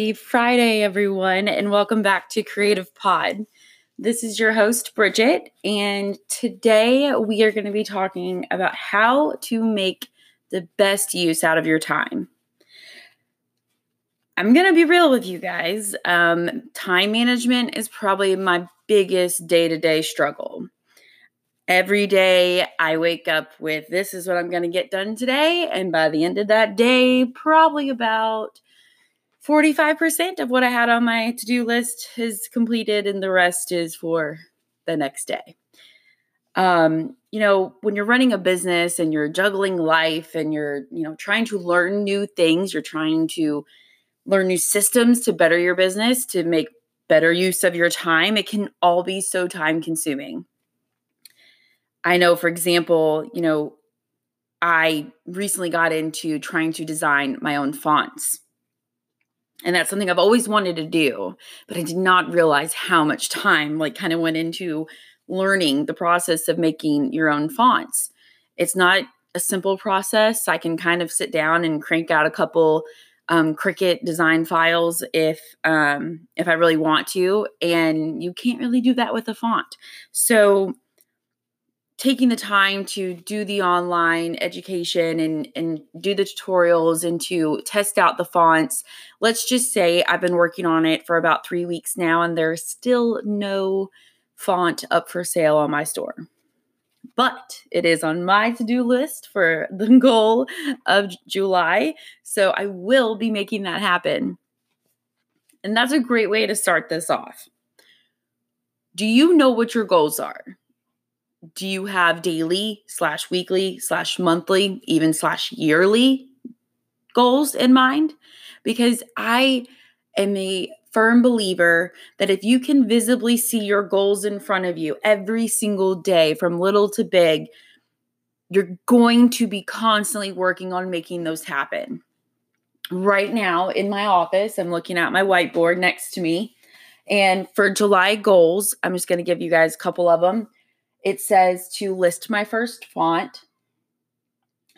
Happy Friday, everyone, and welcome back to Creative Pod. This is your host, Bridget, and today we are going to be talking about how to make the best use out of your time. I'm going to be real with you guys. Um, time management is probably my biggest day to day struggle. Every day I wake up with this is what I'm going to get done today. And by the end of that day, probably about 45% of what I had on my to do list is completed, and the rest is for the next day. Um, you know, when you're running a business and you're juggling life and you're, you know, trying to learn new things, you're trying to learn new systems to better your business, to make better use of your time, it can all be so time consuming. I know, for example, you know, I recently got into trying to design my own fonts. And that's something I've always wanted to do, but I did not realize how much time like kind of went into learning the process of making your own fonts. It's not a simple process. I can kind of sit down and crank out a couple um, Cricut design files if um, if I really want to, and you can't really do that with a font. So taking the time to do the online education and and do the tutorials and to test out the fonts. Let's just say i've been working on it for about three weeks now and there's still no font up for sale on my store. But it is on my to-do list for the goal of july so i will be making that happen. And that's a great way to start this off. Do you know what your goals are do you have daily slash weekly slash monthly even slash yearly goals in mind? Because i am a firm believer that if you can visibly see your goals in front of you every single day from little to big you're going to be constantly working on making those happen. Right now in my office i'm looking at my whiteboard next to me and for july goals i'm just going to give you guys a couple of them it says to list my first font,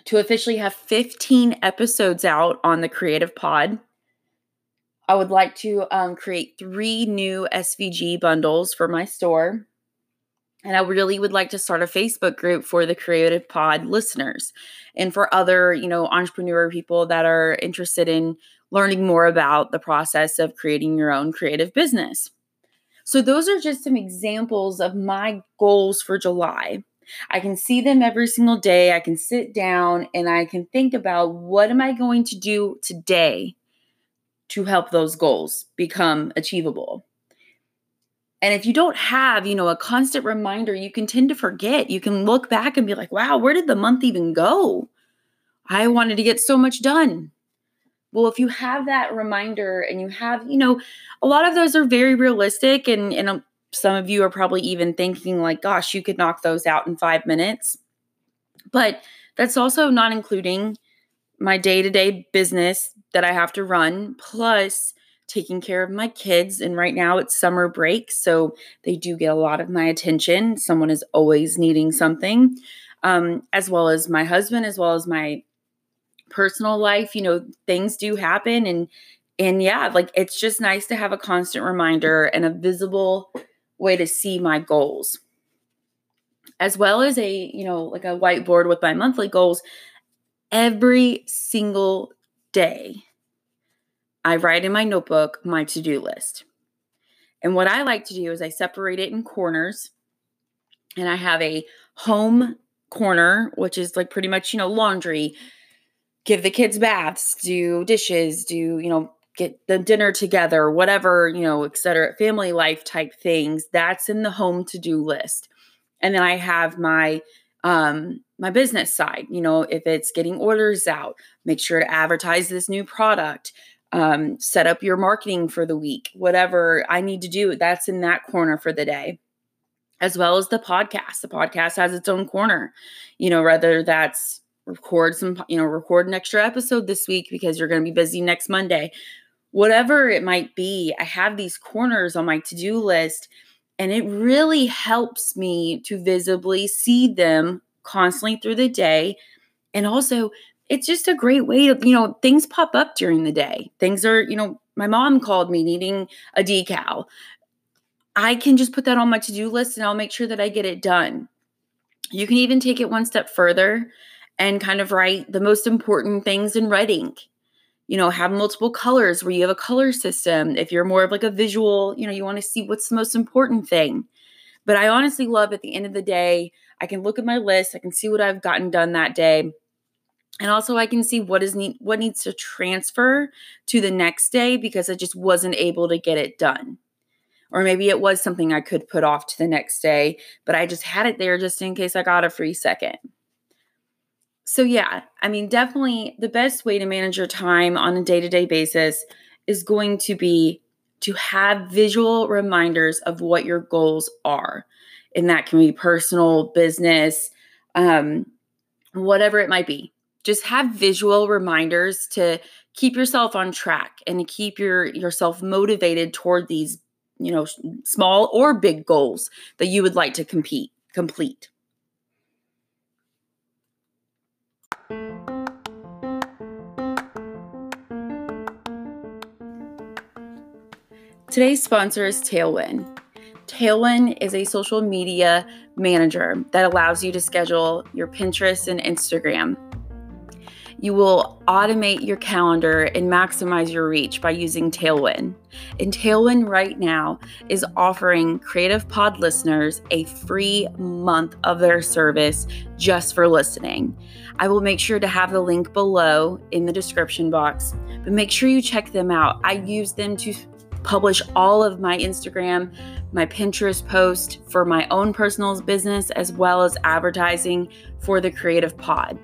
to officially have 15 episodes out on the Creative Pod. I would like to um, create three new SVG bundles for my store. And I really would like to start a Facebook group for the Creative Pod listeners and for other, you know, entrepreneur people that are interested in learning more about the process of creating your own creative business. So, those are just some examples of my goals for July. I can see them every single day. I can sit down and I can think about what am I going to do today to help those goals become achievable. And if you don't have, you know, a constant reminder, you can tend to forget. You can look back and be like, "Wow, where did the month even go? I wanted to get so much done." Well, if you have that reminder and you have, you know, a lot of those are very realistic and and um, some of you are probably even thinking like, gosh, you could knock those out in 5 minutes. But that's also not including my day-to-day business that I have to run plus taking care of my kids and right now it's summer break so they do get a lot of my attention someone is always needing something um, as well as my husband as well as my personal life, you know, things do happen and and yeah, like it's just nice to have a constant reminder and a visible way to see my goals. As well as a, you know, like a whiteboard with my monthly goals every single day. I write in my notebook my to-do list. And what I like to do is I separate it in corners and I have a home corner, which is like pretty much, you know, laundry, give the kids baths, do dishes, do, you know, get the dinner together, whatever, you know, et cetera, family life type things. That's in the home to do list. And then I have my, um, my business side, you know, if it's getting orders out, make sure to advertise this new product, um, set up your marketing for the week, whatever I need to do, that's in that corner for the day as well as the podcast. The podcast has its own corner, you know, whether that's record some, you know, record an extra episode this week because you're going to be busy next Monday. Whatever it might be, I have these corners on my to do list, and it really helps me to visibly see them constantly through the day. And also, it's just a great way to, you know, things pop up during the day. Things are, you know, my mom called me needing a decal. I can just put that on my to do list and I'll make sure that I get it done. You can even take it one step further and kind of write the most important things in red ink. You know, have multiple colors where you have a color system. If you're more of like a visual, you know, you want to see what's the most important thing. But I honestly love at the end of the day, I can look at my list, I can see what I've gotten done that day. And also I can see what is need what needs to transfer to the next day because I just wasn't able to get it done. Or maybe it was something I could put off to the next day, but I just had it there just in case I got a free second. So, yeah, I mean, definitely the best way to manage your time on a day to day basis is going to be to have visual reminders of what your goals are. And that can be personal, business, um, whatever it might be. Just have visual reminders to keep yourself on track and to keep your yourself motivated toward these you know, small or big goals that you would like to compete, complete. Today's sponsor is Tailwind. Tailwind is a social media manager that allows you to schedule your Pinterest and Instagram you will automate your calendar and maximize your reach by using Tailwind. And Tailwind right now is offering Creative Pod listeners a free month of their service just for listening. I will make sure to have the link below in the description box, but make sure you check them out. I use them to publish all of my Instagram, my Pinterest post for my own personal business, as well as advertising for the Creative Pod.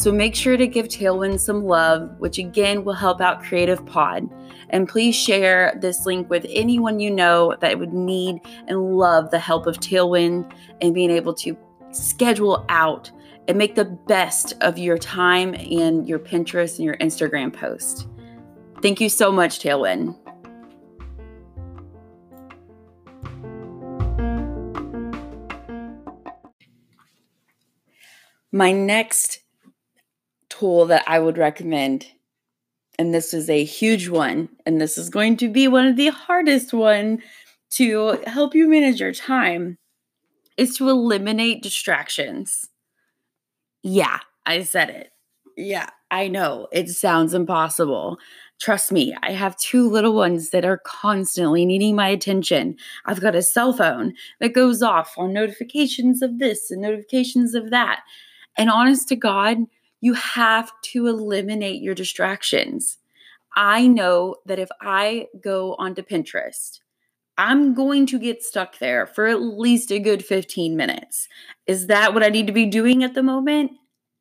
So make sure to give Tailwind some love, which again will help out Creative Pod. And please share this link with anyone you know that would need and love the help of Tailwind and being able to schedule out and make the best of your time and your Pinterest and your Instagram post. Thank you so much, Tailwind. My next tool that I would recommend, and this is a huge one, and this is going to be one of the hardest one to help you manage your time, is to eliminate distractions. Yeah, I said it. Yeah, I know it sounds impossible. Trust me, I have two little ones that are constantly needing my attention. I've got a cell phone that goes off on notifications of this and notifications of that. And honest to God, you have to eliminate your distractions. I know that if I go onto Pinterest, I'm going to get stuck there for at least a good 15 minutes. Is that what I need to be doing at the moment?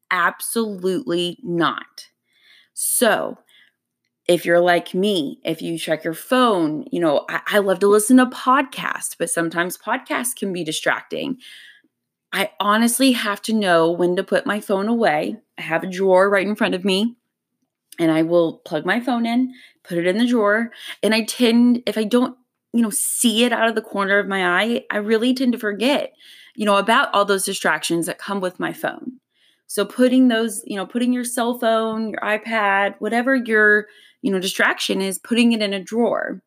Absolutely not. So, if you're like me, if you check your phone, you know, I, I love to listen to podcasts, but sometimes podcasts can be distracting. I honestly have to know when to put my phone away. I have a drawer right in front of me and I will plug my phone in, put it in the drawer, and I tend if I don't, you know, see it out of the corner of my eye, I really tend to forget, you know, about all those distractions that come with my phone. So putting those, you know, putting your cell phone, your iPad, whatever your, you know, distraction is, putting it in a drawer.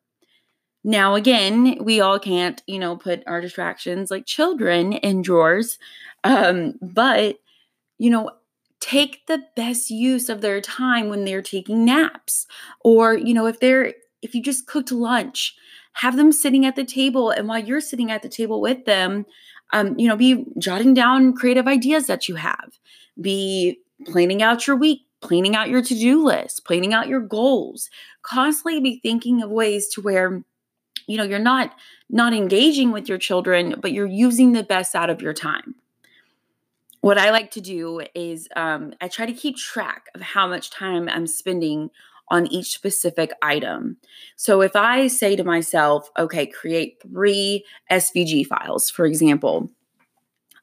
Now, again, we all can't, you know, put our distractions like children in drawers. Um, but, you know, take the best use of their time when they're taking naps. Or, you know, if they're, if you just cooked lunch, have them sitting at the table. And while you're sitting at the table with them, um, you know, be jotting down creative ideas that you have, be planning out your week, planning out your to do list, planning out your goals, constantly be thinking of ways to where you know you're not not engaging with your children but you're using the best out of your time. What i like to do is um, i try to keep track of how much time i'm spending on each specific item. So if i say to myself okay create three svg files for example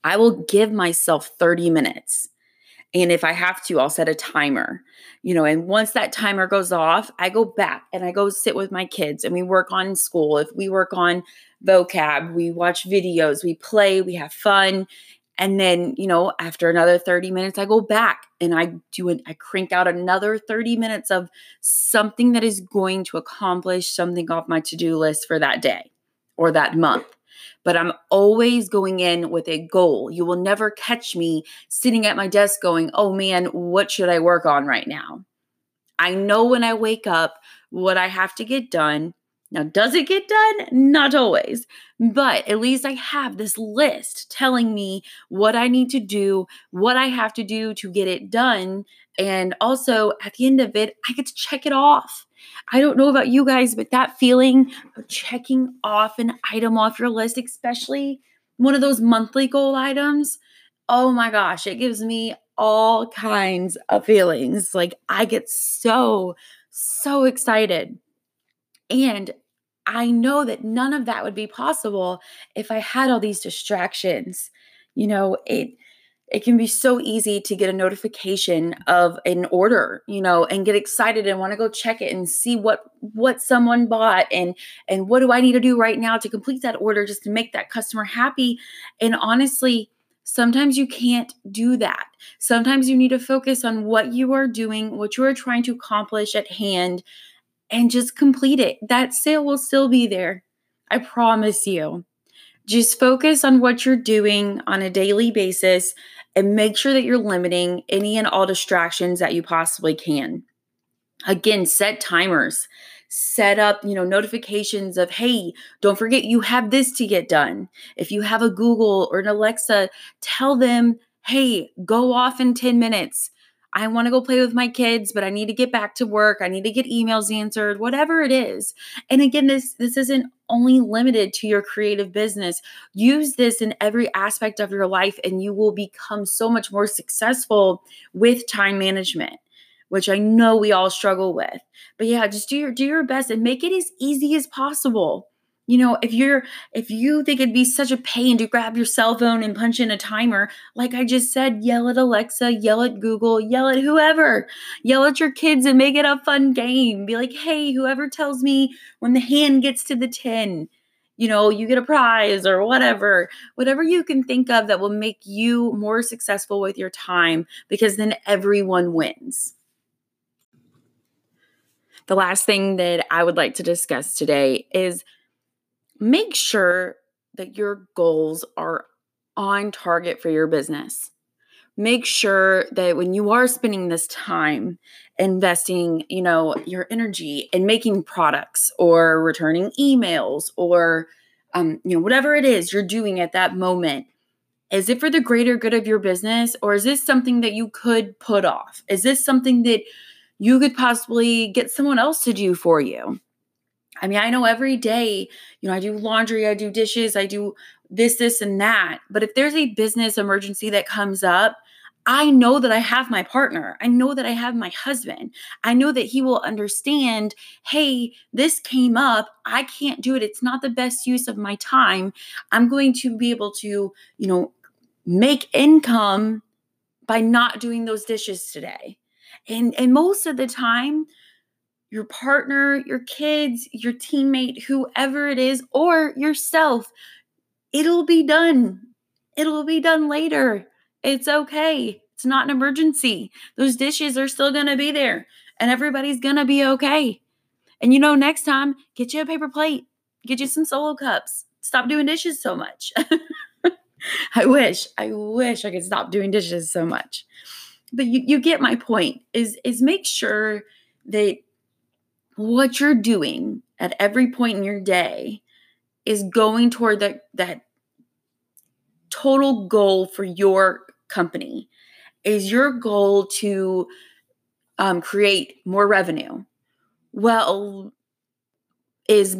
i will give myself 30 minutes and if I have to, I'll set a timer, you know, and once that timer goes off, I go back and I go sit with my kids and we work on school. If we work on vocab, we watch videos, we play, we have fun. And then, you know, after another 30 minutes, I go back and I do it, I crank out another 30 minutes of something that is going to accomplish something off my to do list for that day or that month. But I'm always going in with a goal. You will never catch me sitting at my desk going, oh man, what should I work on right now? I know when I wake up what I have to get done. Now, does it get done? Not always, but at least I have this list telling me what I need to do, what I have to do to get it done. And also at the end of it, I get to check it off. I don't know about you guys, but that feeling of checking off an item off your list, especially one of those monthly goal items, oh my gosh, it gives me all kinds of feelings. Like I get so, so excited. And I know that none of that would be possible if I had all these distractions. You know, it it can be so easy to get a notification of an order, you know, and get excited and want to go check it and see what what someone bought and and what do I need to do right now to complete that order just to make that customer happy. And honestly, sometimes you can't do that. Sometimes you need to focus on what you are doing, what you are trying to accomplish at hand and just complete it. That sale will still be there. I promise you. Just focus on what you're doing on a daily basis and make sure that you're limiting any and all distractions that you possibly can. Again, set timers. Set up, you know, notifications of, hey, don't forget you have this to get done. If you have a Google or an Alexa, tell them, hey, go off in 10 minutes I want to go play with my kids, but I need to get back to work. I need to get emails answered, whatever it is. And again, this this isn't only limited to your creative business. Use this in every aspect of your life and you will become so much more successful with time management, which I know we all struggle with. But yeah, just do your do your best and make it as easy as possible you know if you're if you think it'd be such a pain to grab your cell phone and punch in a timer like i just said yell at alexa yell at google yell at whoever. Yell at your kids and make it a fun game. Be like hey whoever tells me when the hand gets to the 10 you know you get a prize or whatever. Whatever you can think of that will make you more successful with your time because then everyone wins. The last thing that I would like to discuss today is make sure that your goals are on target for your business. Make sure that when you are spending this time investing, you know, your energy in making products or returning emails or um, you know, whatever it is you're doing at that moment, is it for the greater good of your business or is this something that you could put off? Is this something that you could possibly get someone else to do for you? I mean, I know every day, you know, I do laundry, I do dishes, I do this, this, and that. But if there's a business emergency that comes up, I know that I have my partner. I know that I have my husband. I know that he will understand hey, this came up. I can't do it. It's not the best use of my time. I'm going to be able to, you know, make income by not doing those dishes today. And, and most of the time, your partner, your kids, your teammate, whoever it is, or yourself. It'll be done. It'll be done later. It's okay. It's not an emergency. Those dishes are still going to be there and everybody's going to be okay. And you know, next time, get you a paper plate, get you some solo cups. Stop doing dishes so much. I wish, I wish I could stop doing dishes so much. But you, you get my point is is make sure that what you're doing at every point in your day is going toward that that total goal for your company. Is your goal to um, create more revenue? Well is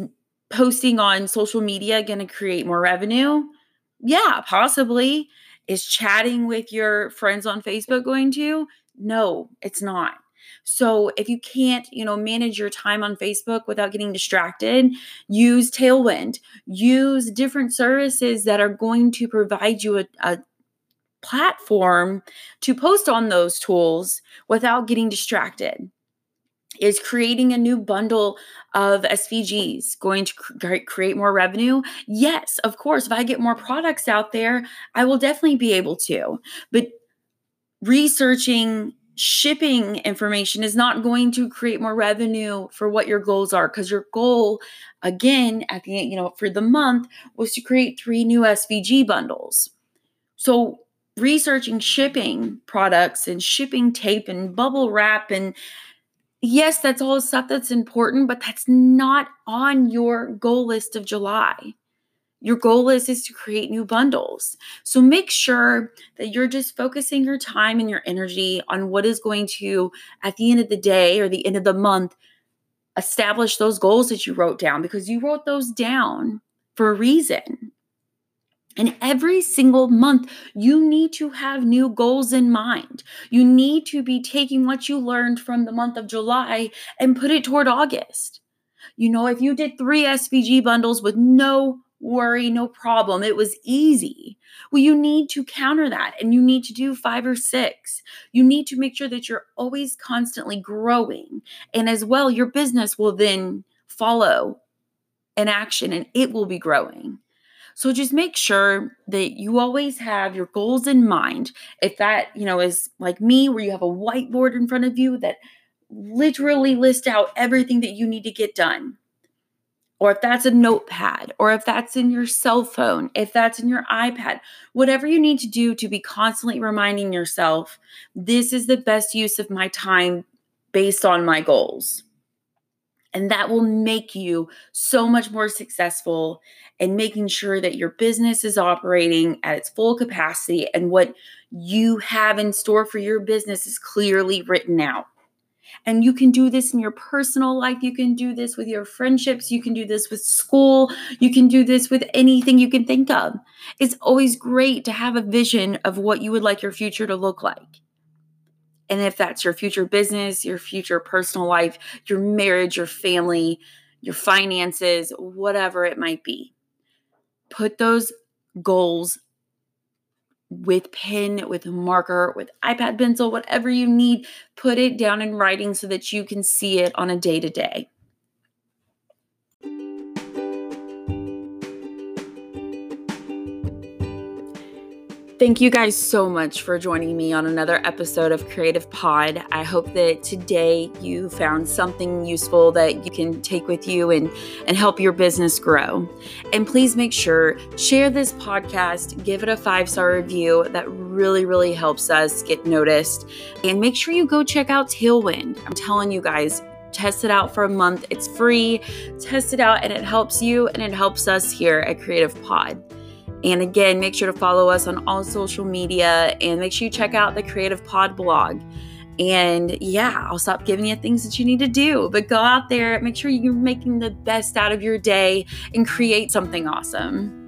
posting on social media going to create more revenue? Yeah possibly. Is chatting with your friends on facebook going to? No it's not so if you can't, you know, manage your time on Facebook without getting distracted, use Tailwind. Use different services that are going to provide you a, a platform to post on those tools without getting distracted. Is creating a new bundle of SVGs going to cr- create more revenue? Yes, of course. If I get more products out there, I will definitely be able to. But researching shipping information is not going to create more revenue for what your goals are because your goal again at the end, you know for the month was to create three new SVG bundles. So researching shipping products and shipping tape and bubble wrap and yes that's all stuff that's important but that's not on your goal list of July. Your goal is, is to create new bundles. So make sure that you're just focusing your time and your energy on what is going to, at the end of the day or the end of the month, establish those goals that you wrote down because you wrote those down for a reason. And every single month, you need to have new goals in mind. You need to be taking what you learned from the month of July and put it toward August. You know, if you did three SVG bundles with no worry, no problem. It was easy. Well, you need to counter that and you need to do five or six. You need to make sure that you're always constantly growing. And as well, your business will then follow an action and it will be growing. So just make sure that you always have your goals in mind. If that, you know, is like me, where you have a whiteboard in front of you that literally list out everything that you need to get done or if that's a notepad, or if that's in your cell phone, if that's in your iPad, whatever you need to do to be constantly reminding yourself, this is the best use of my time based on my goals. And that will make you so much more successful in making sure that your business is operating at its full capacity and what you have in store for your business is clearly written out. And you can do this in your personal life. You can do this with your friendships. You can do this with school. You can do this with anything you can think of. It's always great to have a vision of what you would like your future to look like. And if that's your future business, your future personal life, your marriage, your family, your finances, whatever it might be, put those goals with pen, with marker, with iPad pencil, whatever you need, put it down in writing so that you can see it on a day to day. Thank you guys so much for joining me on another episode of Creative Pod. I hope that today you found something useful that you can take with you and, and help your business grow. And please make sure, share this podcast, give it a five star review. That really, really helps us get noticed. And make sure you go check out Tailwind. I'm telling you guys, test it out for a month. It's free. Test it out and it helps you and it helps us here at Creative Pod. And again, make sure to follow us on all social media and make sure you check out the Creative Pod blog. And yeah, I'll stop giving you things that you need to do, but go out there, make sure you're making the best out of your day and create something awesome.